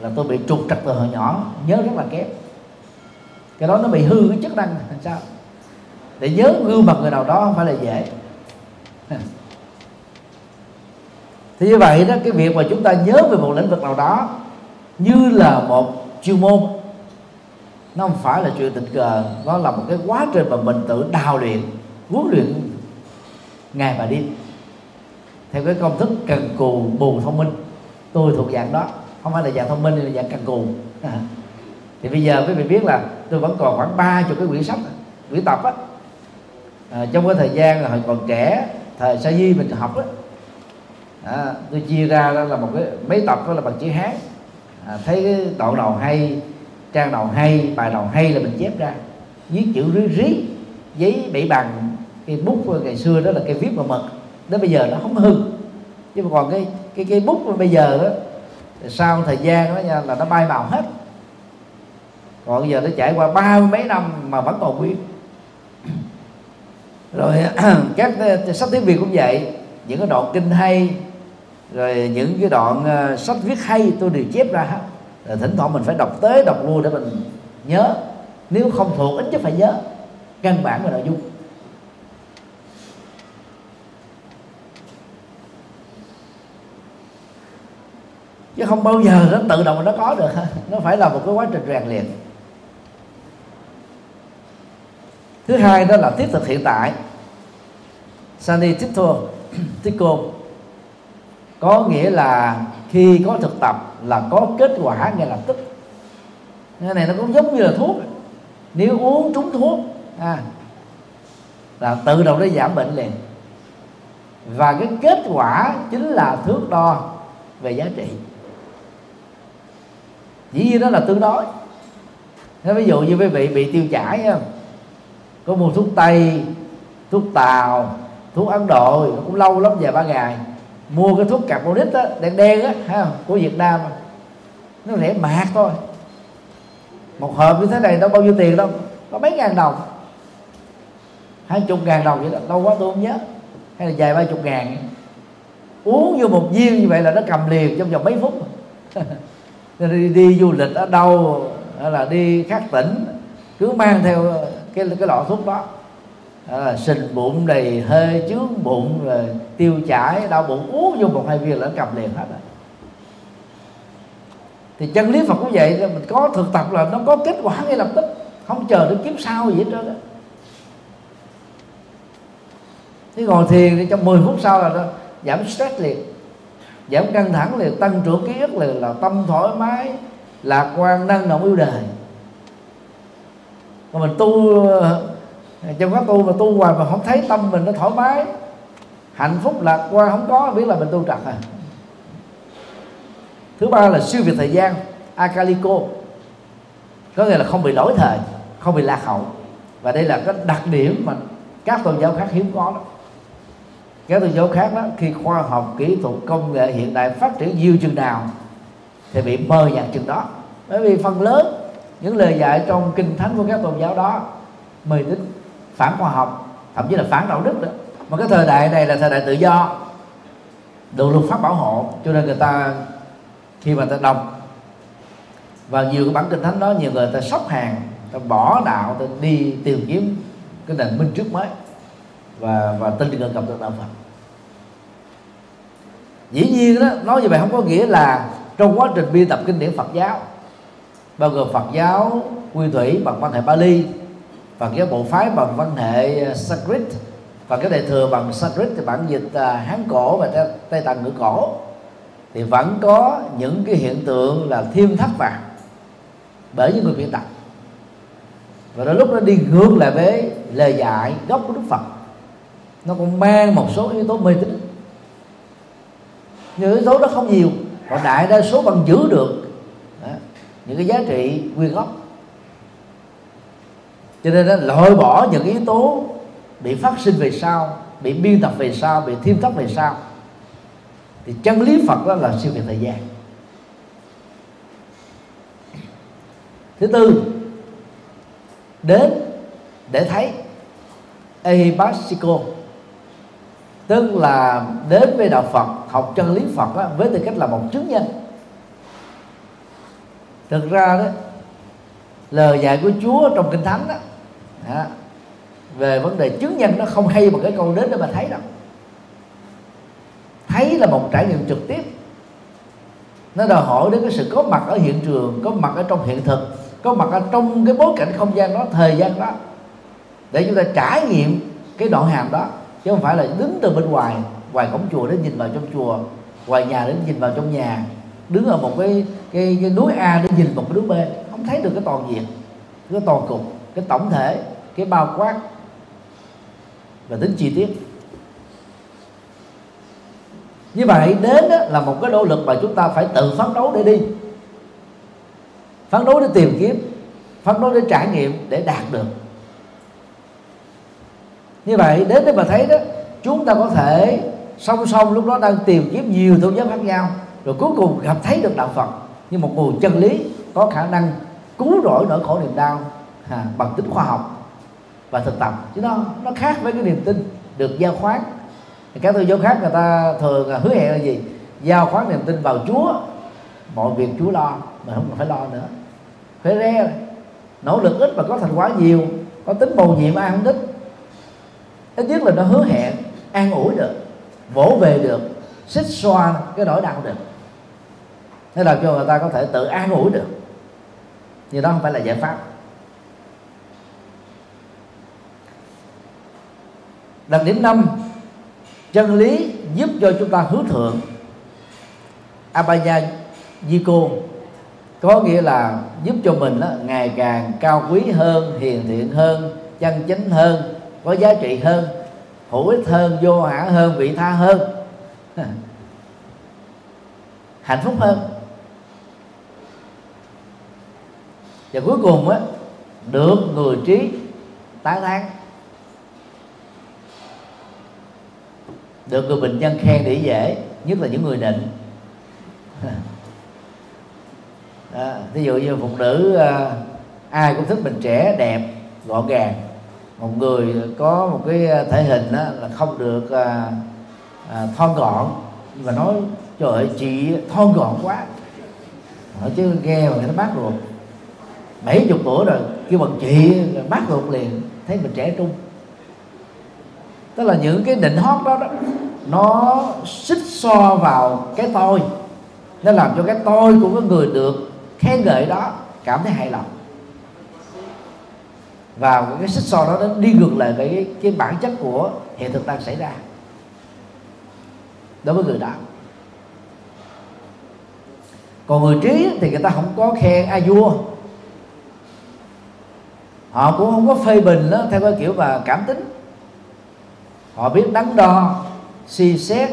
là tôi bị trục trặc từ hồi nhỏ, nhớ rất là kém. Cái đó nó bị hư cái chức năng, làm sao? Để nhớ gương mặt người nào đó không phải là dễ. Thì như vậy đó, cái việc mà chúng ta nhớ về một lĩnh vực nào đó như là một chuyên môn, nó không phải là chuyện tình cờ, nó là một cái quá trình mà mình tự đào luyện, huấn luyện ngày và đêm. Theo cái công thức cần cù bù thông minh, tôi thuộc dạng đó không phải là dạng thông minh là dạng cần cù. À. Thì bây giờ quý vị biết là tôi vẫn còn khoảng ba chục cái quyển sách quyển tập á. À, trong cái thời gian là hồi còn trẻ thời sa di mình học á. À, tôi chia ra là một cái mấy tập đó là bằng chữ hán à, thấy cái đoạn đầu hay trang đầu hay bài đầu hay là mình chép ra. Viết chữ rí rí giấy bảy bằng cái bút ngày xưa đó là cái viết mà mực đến bây giờ nó không hư. Chứ mà còn cái cái cái bút bây giờ đó sau thời gian đó nha, là nó bay màu hết. Còn giờ nó trải qua ba mươi mấy năm mà vẫn còn nguyên. Rồi, các ờ, sách tiếng việt cũng vậy. Những cái đoạn kinh hay, rồi những cái đoạn ờ, sách viết hay tôi đều chép ra hết. Rồi thỉnh thoảng mình phải đọc tới đọc lui để mình nhớ. Nếu không thuộc, ít nhất phải nhớ. Căn bản về nội dung. Chứ không bao giờ nó tự động nó có được nó phải là một cái quá trình rèn luyện. Thứ hai đó là thiết thực hiện tại. Sani tito tico có nghĩa là khi có thực tập là có kết quả ngay lập tức. Cái này nó cũng giống như là thuốc. Nếu uống trúng thuốc à, là tự động nó giảm bệnh liền. Và cái kết quả chính là thước đo về giá trị dĩ nhiên đó là tương đối. Thế ví dụ như quý vị bị tiêu chảy không? có mua thuốc tây thuốc tàu thuốc ấn độ cũng lâu lắm vài ba ngày. Mua cái thuốc carbonic đó, đen đen á ha, của việt nam nó rẻ mạt thôi. Một hộp như thế này đâu bao nhiêu tiền đâu có mấy ngàn đồng. Hai chục ngàn đồng vậy đó đâu quá tôi không nhớ. Hay là vài ba chục ngàn. Uống vô một viên như vậy là nó cầm liền trong vòng mấy phút. nên đi, đi du lịch ở đâu hay là đi khác tỉnh cứ mang theo cái cái lọ thuốc đó. Là sình bụng đầy hơi chướng bụng rồi tiêu chảy đau bụng uống vô một hai viên là cầm liền hết rồi. Thì chân lý Phật cũng vậy mình có thực tập là nó có kết quả ngay lập tức không chờ đến kiếp sau gì hết trơn đó thế ngồi thiền thì trong 10 phút sau là nó giảm stress liền giảm căng thẳng liền tăng trưởng ký ức liền là tâm thoải mái, lạc quan, năng động yêu đời. Còn mình tu, trong các tu mà tu hoài mà không thấy tâm mình nó thoải mái, hạnh phúc, lạc quan không có, biết là mình tu trật à. Thứ ba là siêu việt thời gian, akaliko. Có nghĩa là không bị lỗi thời, không bị lạc hậu. Và đây là cái đặc điểm mà các tôn giáo khác hiếm có đó các tôn giáo khác đó, khi khoa học, kỹ thuật, công nghệ hiện đại phát triển nhiều chừng nào thì bị mờ nhạt chừng đó. Bởi vì phần lớn những lời dạy trong kinh thánh của các tôn giáo đó mê tín phản khoa học, thậm chí là phản đạo đức đó. Mà cái thời đại này là thời đại tự do được luật pháp bảo hộ, cho nên người ta, khi mà ta đọc và nhiều cái bản kinh thánh đó, nhiều người ta sốc hàng ta bỏ đạo ta đi tìm kiếm cái nền minh trước mới và và tin gần gặp được đạo Phật. Dĩ nhiên đó, nói như vậy không có nghĩa là trong quá trình biên tập kinh điển Phật giáo, bao gồm Phật giáo quy thủy bằng văn hệ Bali và cái bộ phái bằng văn hệ à, Sanskrit và cái đại thừa bằng Sanskrit thì bản dịch à, Hán cổ và Tây Tạng ngữ cổ, thì vẫn có những cái hiện tượng là thêm thắt vào bởi những người biên tập. Và đôi lúc nó đi ngược lại với lời dạy gốc của Đức Phật nó cũng mang một số yếu tố mê tín. Nhưng yếu tố đó không nhiều còn đại đa số vẫn giữ được đó, những cái giá trị nguyên gốc. Cho nên đó, loại bỏ những yếu tố bị phát sinh về sau bị biên tập về sau bị thêm thắt về sau thì chân lý phật đó là siêu việt thời gian. Thứ tư đến để thấy ehipasiko tức là đến với đạo Phật học chân lý Phật đó, với tư cách là một chứng nhân. Thực ra đó lời dạy của Chúa trong kinh thánh đó, đó về vấn đề chứng nhân nó không hay bằng cái câu đến để mà thấy đâu. Thấy là một trải nghiệm trực tiếp. Nó đòi hỏi đến cái sự có mặt ở hiện trường có mặt ở trong hiện thực có mặt ở trong cái bối cảnh không gian đó thời gian đó để chúng ta trải nghiệm cái đoạn hàm đó chứ không phải là đứng từ bên ngoài ngoài cổng chùa để nhìn vào trong chùa ngoài nhà để nhìn vào trong nhà. Đứng ở một cái cái, cái núi A để nhìn một cái núi B không thấy được cái toàn diện cái toàn cục cái tổng thể cái bao quát. Và tính chi tiết. Như vậy đến đó là một cái nỗ lực mà chúng ta phải tự phấn đấu để đi. Phấn đấu để tìm kiếm phấn đấu để trải nghiệm để đạt được như vậy đến để mà thấy đó chúng ta có thể song song lúc đó đang tìm kiếm nhiều tôn giáo khác nhau rồi cuối cùng gặp thấy được đạo Phật. Như một nguồn chân lý có khả năng cứu rỗi nỗi khổ niềm đau à, bằng tính khoa học và thực tập. Chứ nó nó khác với cái niềm tin được giao khoán. Các tôn giáo khác người ta thường à, hứa hẹn là gì? Giao khoán niềm tin vào Chúa. Mọi việc Chúa lo mà không cần phải lo nữa. Phải re nỗ lực ít mà có thành quả nhiều có tính bầu nhiệm ai không thích ít nhất là nó hứa hẹn an ủi được vỗ về được xích xoa cái nỗi đau được. Thế là cho người ta có thể tự an ủi được. Nhưng đó không phải là giải pháp. Đặc điểm năm chân lý giúp cho chúng ta hướng thượng. Abaya Yiko có nghĩa là giúp cho mình đó, ngày càng cao quý hơn hiền thiện hơn chân chính hơn có giá trị hơn hữu ích hơn vô ngã hơn vị tha hơn. Hạnh phúc hơn. Và cuối cùng á được người trí tán. Thán được người bình dân khen để dễ nhất là những người định ví à, dụ như phụ nữ à, ai cũng thích mình trẻ đẹp gọn gàng một người có một cái à, thể hình đó là không được à, à, thon gọn. Và nói trời ơi chị thon gọn quá. Nói chứ nghe mà người nó mát ruột. Bảy chục tuổi rồi kêu bằng chị mát ruột liền thấy mình trẻ trung. Tức là những cái định hót đó, đó nó xích so vào cái tôi. Nó làm cho cái tôi của cái người được khen ngợi đó cảm thấy hài lòng và cái xích so đó nó đi ngược lại với cái, cái bản chất của hiện thực đang xảy ra. Đối với người đạo. Còn người trí thì người ta không có khen a vua. Họ cũng không có phê bình đó theo cái kiểu mà cảm tính. Họ biết đắn đo suy xét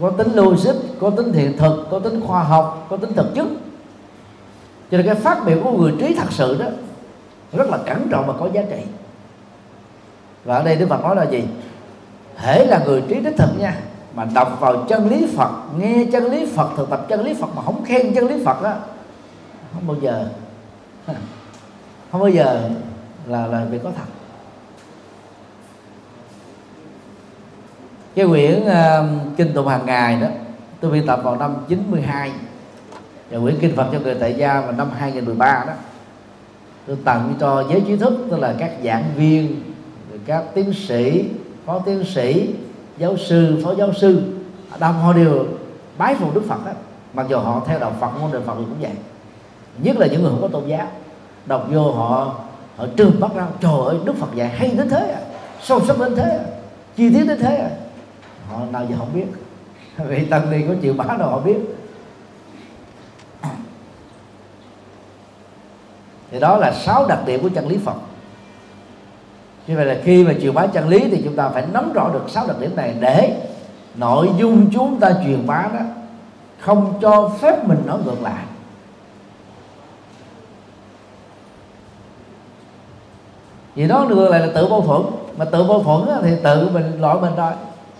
có tính logic có tính hiện thực có tính khoa học có tính thực chất. Cho nên cái phát biểu của người trí thật sự đó rất là cẩn trọng và có giá trị. Và ở đây đức phật nói là gì? Hễ là người trí đích thực nha mà đọc vào chân lý phật nghe chân lý phật thực tập chân lý phật mà không khen chân lý phật đó không bao giờ. Không bao giờ là là việc có thật. Cái quyển uh, kinh tụng hàng ngày đó tôi biên tập vào năm 92 và quyển kinh Phật cho người tại gia vào năm 2013 đó tôi tặng cho giới trí thức, tức là các giảng viên các tiến sĩ, phó tiến sĩ, giáo sư, phó giáo sư, đa họ đều bái phục đức phật đó mặc dù họ theo đạo phật môn đời phật cũng vậy. Nhất là những người không có tôn giáo. Đọc vô họ họ trừng mắt ra, trời ơi, đức phật dạy hay đến thế à sâu sắc đến thế à chi tiết đến thế à. Họ nào giờ không biết. Vì tăng ni có chịu bá đâu họ biết. Thì đó là sáu đặc điểm của chân lý phật. Như vậy là khi mà truyền bá chân lý thì chúng ta phải nắm rõ được sáu đặc điểm này để nội dung chúng ta truyền bá đó không cho phép mình nói ngược lại. Vì đó ngược lại là tự mâu thuẫn. Mà tự mâu thuẫn thì tự mình lỗi mình thôi.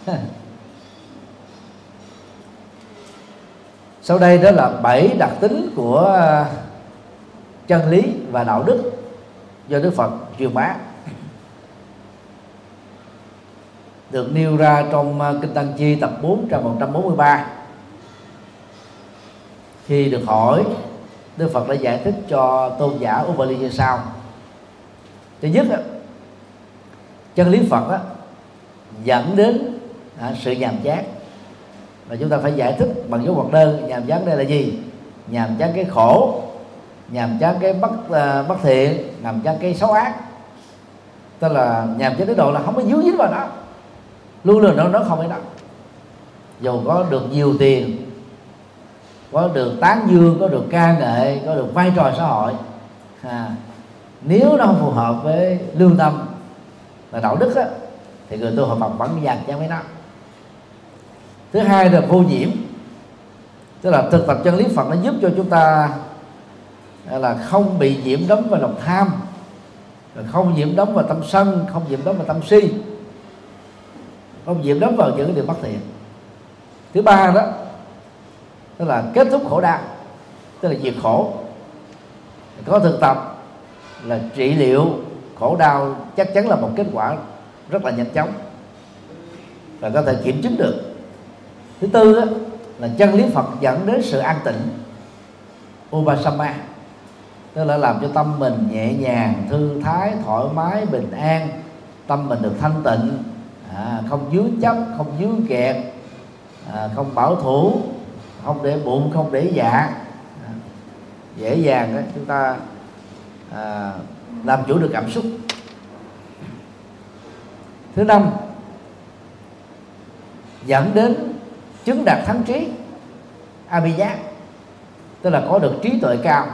Sau đây đó là bảy đặc tính của à, chân lý và đạo đức do Đức Phật truyền bá. Được nêu ra trong à, kinh Tăng Chi tập 4 trang 143 khi được hỏi Đức Phật đã giải thích cho tôn giả Ubali như sau thứ nhất chân lý Phật dẫn đến à, sự nhàm chán. Và chúng ta phải giải thích bằng dấu ngoặc đơn nhàm chán đây là gì? Nhàm chán cái khổ nhàm chán cái bất uh, bất thiện nhàm chán cái xấu ác. Tức là nhàm chán cái độ là không có díu dính vào nó. Luôn luôn nó nó không phải đó dù có được nhiều tiền có được tán dương có được ca ngợi có được vai trò xã hội à, nếu nó không phù hợp với lương tâm và đạo đức á, thì người tu họ Phật vẫn dành cho mấy nó. Thứ hai là vô nhiễm. Tức là thực tập chân lý Phật nó giúp cho chúng ta là không bị nhiễm đấm vào lòng tham không nhiễm đấm vào tâm sân không nhiễm đấm vào tâm si không nhiễm đấm vào những cái điều bất thiện. Thứ ba đó tức là kết thúc khổ đau tức là diệt khổ. Có thực tập là trị liệu khổ đau chắc chắn là một kết quả rất là nhanh chóng và có thể kiểm chứng được. Thứ tư đó, là chân lý Phật dẫn đến sự an tịnh Upasama tức là làm cho tâm mình nhẹ nhàng thư thái thoải mái bình an. Tâm mình được thanh tịnh. À, không dướng chấp không dướng kẹt. À, không bảo thủ không để bụng không để dạ. À, dễ dàng đó chúng ta à, làm chủ được cảm xúc. Thứ năm dẫn đến chứng đạt thắng trí abhijat tức là có được trí tuệ cao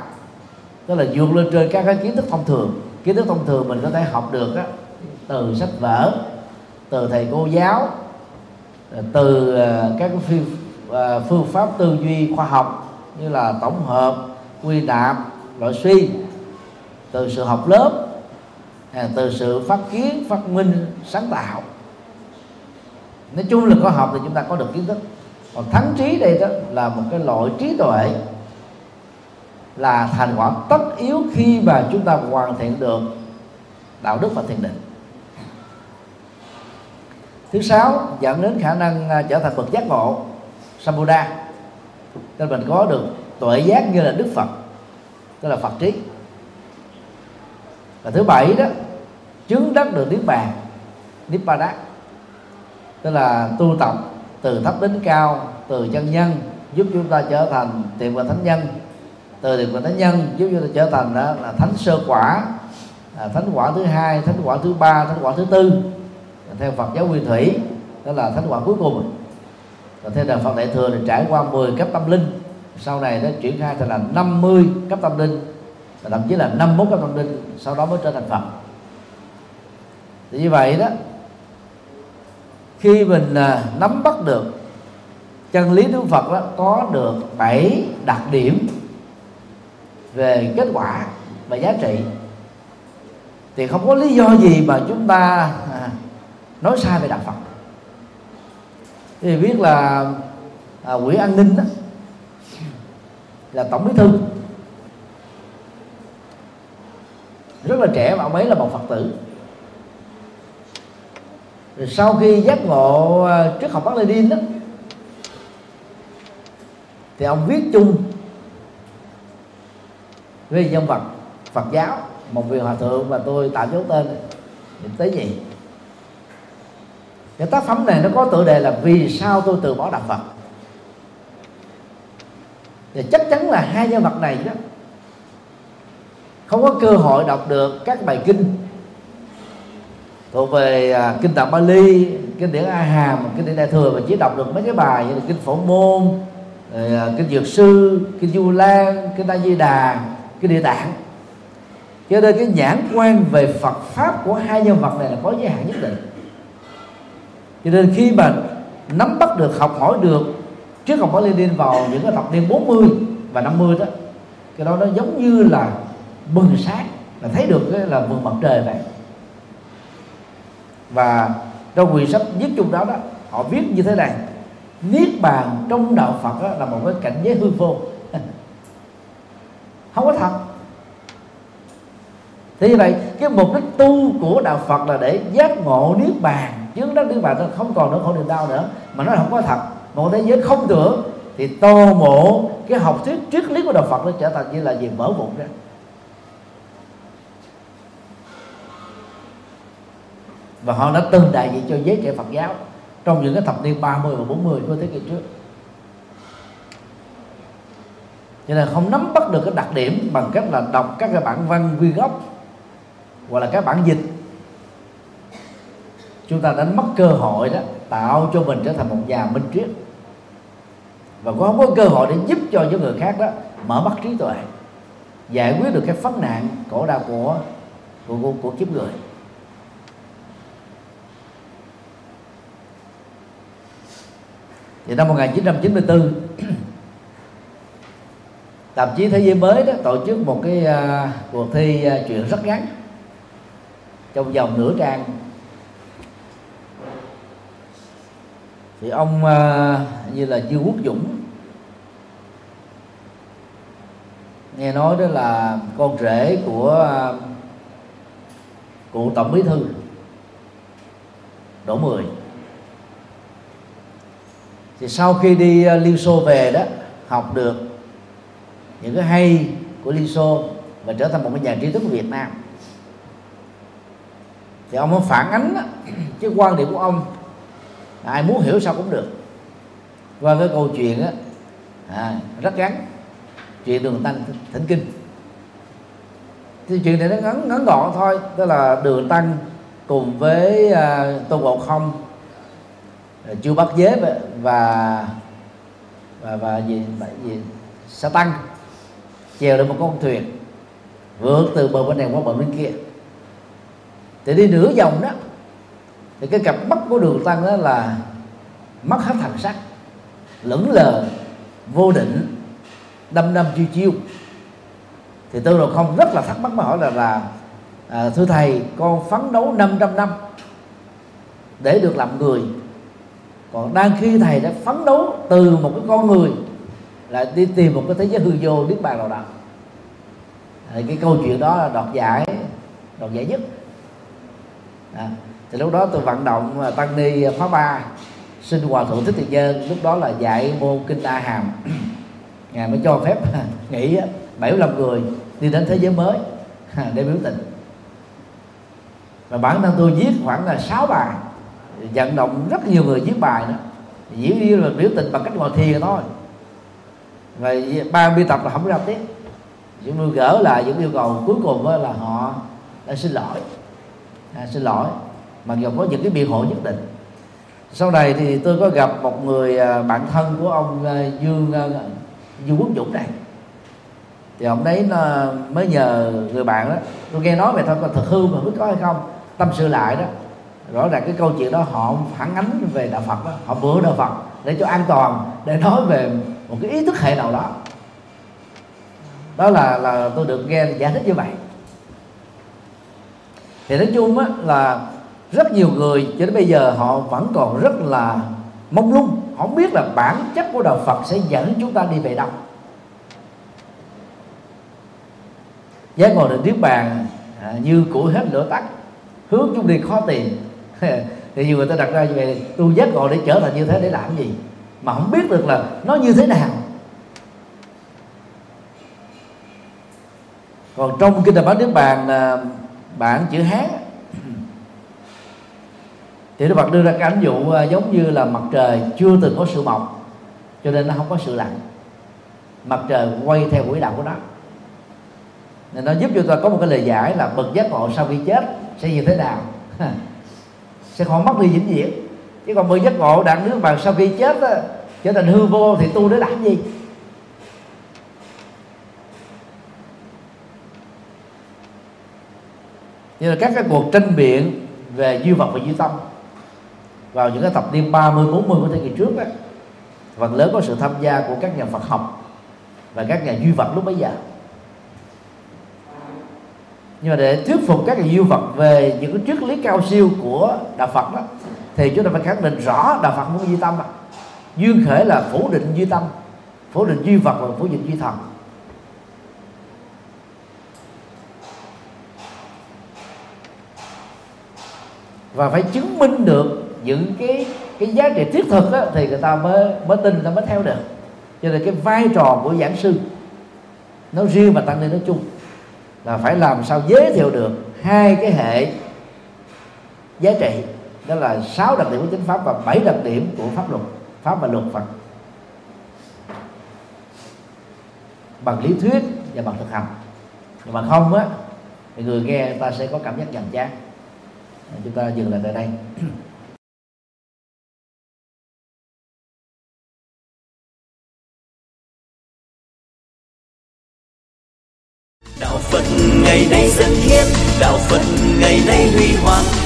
tức là vượt lên trên các cái kiến thức thông thường. Kiến thức thông thường mình có thể học được á, từ sách vở từ thầy cô giáo à, từ à, các phương à, phương pháp tư duy khoa học như là tổng hợp quy nạp loại suy từ sự học lớp từ sự phát kiến phát minh sáng tạo. Nói chung là có học thì chúng ta có được kiến thức. Còn thắng trí đây đó là một cái loại trí tuệ là thành quả tất yếu khi mà chúng ta hoàn thiện được đạo đức và thiền định. Thứ sáu, dẫn đến khả năng à, trở thành bậc giác ngộ, sambuddha. Nên mình có được tuệ giác như là đức phật, tức là phật trí. Và thứ bảy đó, chứng đắc được niết bàn, nibbana. Tức là tu tập từ thấp đến cao, từ chân nhân, giúp chúng ta trở thành tiệm và thánh nhân từ điển của thánh nhân giúp chúng ta trở thành đó là thánh sơ quả à, thánh quả thứ hai thánh quả thứ ba thánh quả thứ tư. Theo Phật giáo nguyên thủy đó là thánh quả cuối cùng. Còn theo đạo Phật đại thừa thì trải qua 10 cấp tâm linh sau này nó triển khai thành là 50 cấp tâm linh và thậm chí là 51 cấp tâm linh sau đó mới trở thành Phật. Thì như vậy đó khi mình à, nắm bắt được chân lý Đức Phật đó có được bảy đặc điểm về kết quả và giá trị. Thì không có lý do gì mà chúng ta à, nói sai về đạo Phật. Thì biết là à, quỹ an ninh đó là tổng bí thư. Rất là trẻ mà ông ấy là một phật tử. Rồi sau khi giác ngộ à, trước học Bắc Lê Điên đó thì ông viết chung với nhân vật Phật giáo một vị hòa thượng mà tôi tạo dấu tên thì tế nhị. Cái tác phẩm này nó có tựa đề là vì sao tôi từ bỏ đạo Phật? Thì chắc chắn là hai nhân vật này đó không có cơ hội đọc được các bài kinh. Thuộc về à, kinh tạng Bali, kinh điển A Hàm, kinh điển Đại thừa mà chỉ đọc được mấy cái bài như là kinh Phổ môn, rồi, à, kinh Dược sư, kinh Du Lan, kinh A Di Đà, cái Địa Tạng. Cho nên cái nhãn quan về Phật pháp của hai nhân vật này là có giới hạn nhất định. Cho nên khi mà nắm bắt được học hỏi được trước học hỏi Lenin vào những cái thập niên 40 và 50 đó cái đó nó giống như là bừng sáng là thấy được cái là vườn mặt trời vậy và trong quyển sách viết chung đó đó họ viết như thế này niết bàn trong đạo Phật đó, là một cái cảnh giới hư vô không có thật. Thì như vậy, cái mục đích tu của đạo Phật là để giác ngộ niết bàn. Chứng đắc niết bàn nó không còn nữa, khổ niềm đau nữa. Mà nó không có thật. Một thế giới không tưởng, thì tô mộ cái học thuyết triết lý của đạo Phật nó trở thành như là gì? Mở bụng ra. Và họ đã từng đại diện cho giới trẻ Phật giáo trong những cái thập niên 30 và 40 của thế kỷ trước cho nên không nắm bắt được cái đặc điểm bằng cách là đọc các cái bản văn nguyên gốc hoặc là các bản dịch. Chúng ta đánh mất cơ hội đó tạo cho mình trở thành một nhà minh triết. Và cũng không có cơ hội để giúp cho những người khác đó mở mắt trí tuệ giải quyết được cái phát nạn khổ đau của của, của, của kiếp người. Thì năm 1994 tạp chí thế giới mới đó tổ chức một cái uh, cuộc thi uh, chuyện rất ngắn. Trong vòng nửa trang. Thì ông uh, như là Dương Quốc Dũng nghe nói đó là con rể của uh, cụ tổng bí thư Đỗ Mười. Thì sau khi đi uh, Liên Xô về đó học được những cái hay của Liên Xô và trở thành một cái nhà trí thức của Việt Nam. Thì ông phản ánh đó, cái quan điểm của ông ai muốn hiểu sao cũng được. Qua cái câu chuyện á à, rất ngắn chuyện đường tăng thỉnh kinh. Thì chuyện này nó ngắn ngắn gọn thôi tức là đường tăng cùng với à, tôn ngộ không à, chưa bắt giới và và và gì gì sa tăng chèo lên một con thuyền vượt từ bờ bên này qua bờ bên kia. Thì đi nửa vòng đó thì cái cặp mắt của đường tăng đó là mất hết thần sắc lững lờ vô định đâm đâm chiêu chiêu. Thì tôi rồi không rất là thắc mắc mà hỏi là là à, thưa thầy con phấn đấu 500 năm để được làm người còn đang khi thầy đã phấn đấu từ một cái con người là đi tìm một cái thế giới hư vô niết bàn nào đó thì cái câu chuyện đó là đoạt giải đoạt giải nhất. À, thì lúc đó tôi vận động à, tăng ni à, khóa ba xin hòa thượng thích thiện nhân lúc đó là dạy môn kinh a hàm. Ngài mới cho phép nghỉ 75 người đi đến thế giới mới để biểu tình. Và bản thân tôi viết khoảng là 6 bài vận động rất nhiều người viết bài đó dĩ nhiên là biểu tình bằng cách ngồi thiền thôi và ba biên tập là không ra tiếp. Những người gỡ lại những yêu cầu cuối cùng là họ đã xin lỗi. À, xin lỗi. Mặc dù có những cái biện hộ nhất định. Sau này thì tôi có gặp một người à, bạn thân của ông à, dương à, dương quốc dũng này. Thì ông đấy nó mới nhờ người bạn đó. Tôi nghe nói về thôi còn thật hư mà biết có hay không. Tâm sự lại đó. Rõ ràng cái câu chuyện đó họ phản ánh về đạo phật đó. Họ bữa đạo phật để cho an toàn để nói về một cái ý thức hệ nào đó. Đó là là tôi được nghe giải thích như vậy. Thì nói chung á, là rất nhiều người cho đến bây giờ họ vẫn còn rất là mông lung không biết là bản chất của đạo Phật sẽ dẫn chúng ta đi về đâu. Giác ngồi được niết bàn à, như củi hết lửa tắt hướng chúng đi khó tìm. Thì nhiều người ta đặt ra như vậy tôi giác ngồi để trở thành như thế để làm gì? Mà không biết được là nó như thế nào. Còn trong kinh Đại Bát Niết Bàn là bản chữ Hán thì Đức Phật đưa ra cái ảnh dụ à, giống như là mặt trời chưa từng có sự mọc, cho nên nó không có sự lạnh mặt trời quay theo quỹ đạo của nó. Nên nó giúp cho ta có một cái lời giải là bậc giác ngộ sau khi chết sẽ như thế nào. Sẽ không mất đi vĩnh viễn chứ còn mười giác ngộ đặng nước bằng sau khi chết đó, trở thành hư vô thì tu để làm gì? Như là các cái cuộc tranh biện về duy vật và duy tâm. Vào những cái thập niên 30 40 của thế kỷ trước đó, phần lớn có sự tham gia của các nhà Phật học và các nhà duy vật lúc bấy giờ. Nhưng mà để thuyết phục các nhà duy vật về những cái triết lý cao siêu của đạo Phật đó thì chúng ta phải khẳng định rõ đạo Phật muốn duy tâm duyên khởi là phủ định duy tâm phủ định duy vật và phủ định duy thần. Và phải chứng minh được những cái cái giá trị thiết thực đó, thì người ta mới mới tin người ta mới theo được. Cho nên cái vai trò của giảng sư nó riêng và tăng ni nói chung là phải làm sao giới thiệu được hai cái hệ giá trị đó là sáu đặc điểm của chính pháp và bảy đặc điểm của pháp luật, pháp và luật phật. Bằng lý thuyết và bằng thực hành. Nhưng mà không á, thì người nghe ta sẽ có cảm giác nhàm chán. Chúng ta dừng lại tại đây. Đạo phật ngày nay dân hiến, đạo phật ngày nay huy hoàng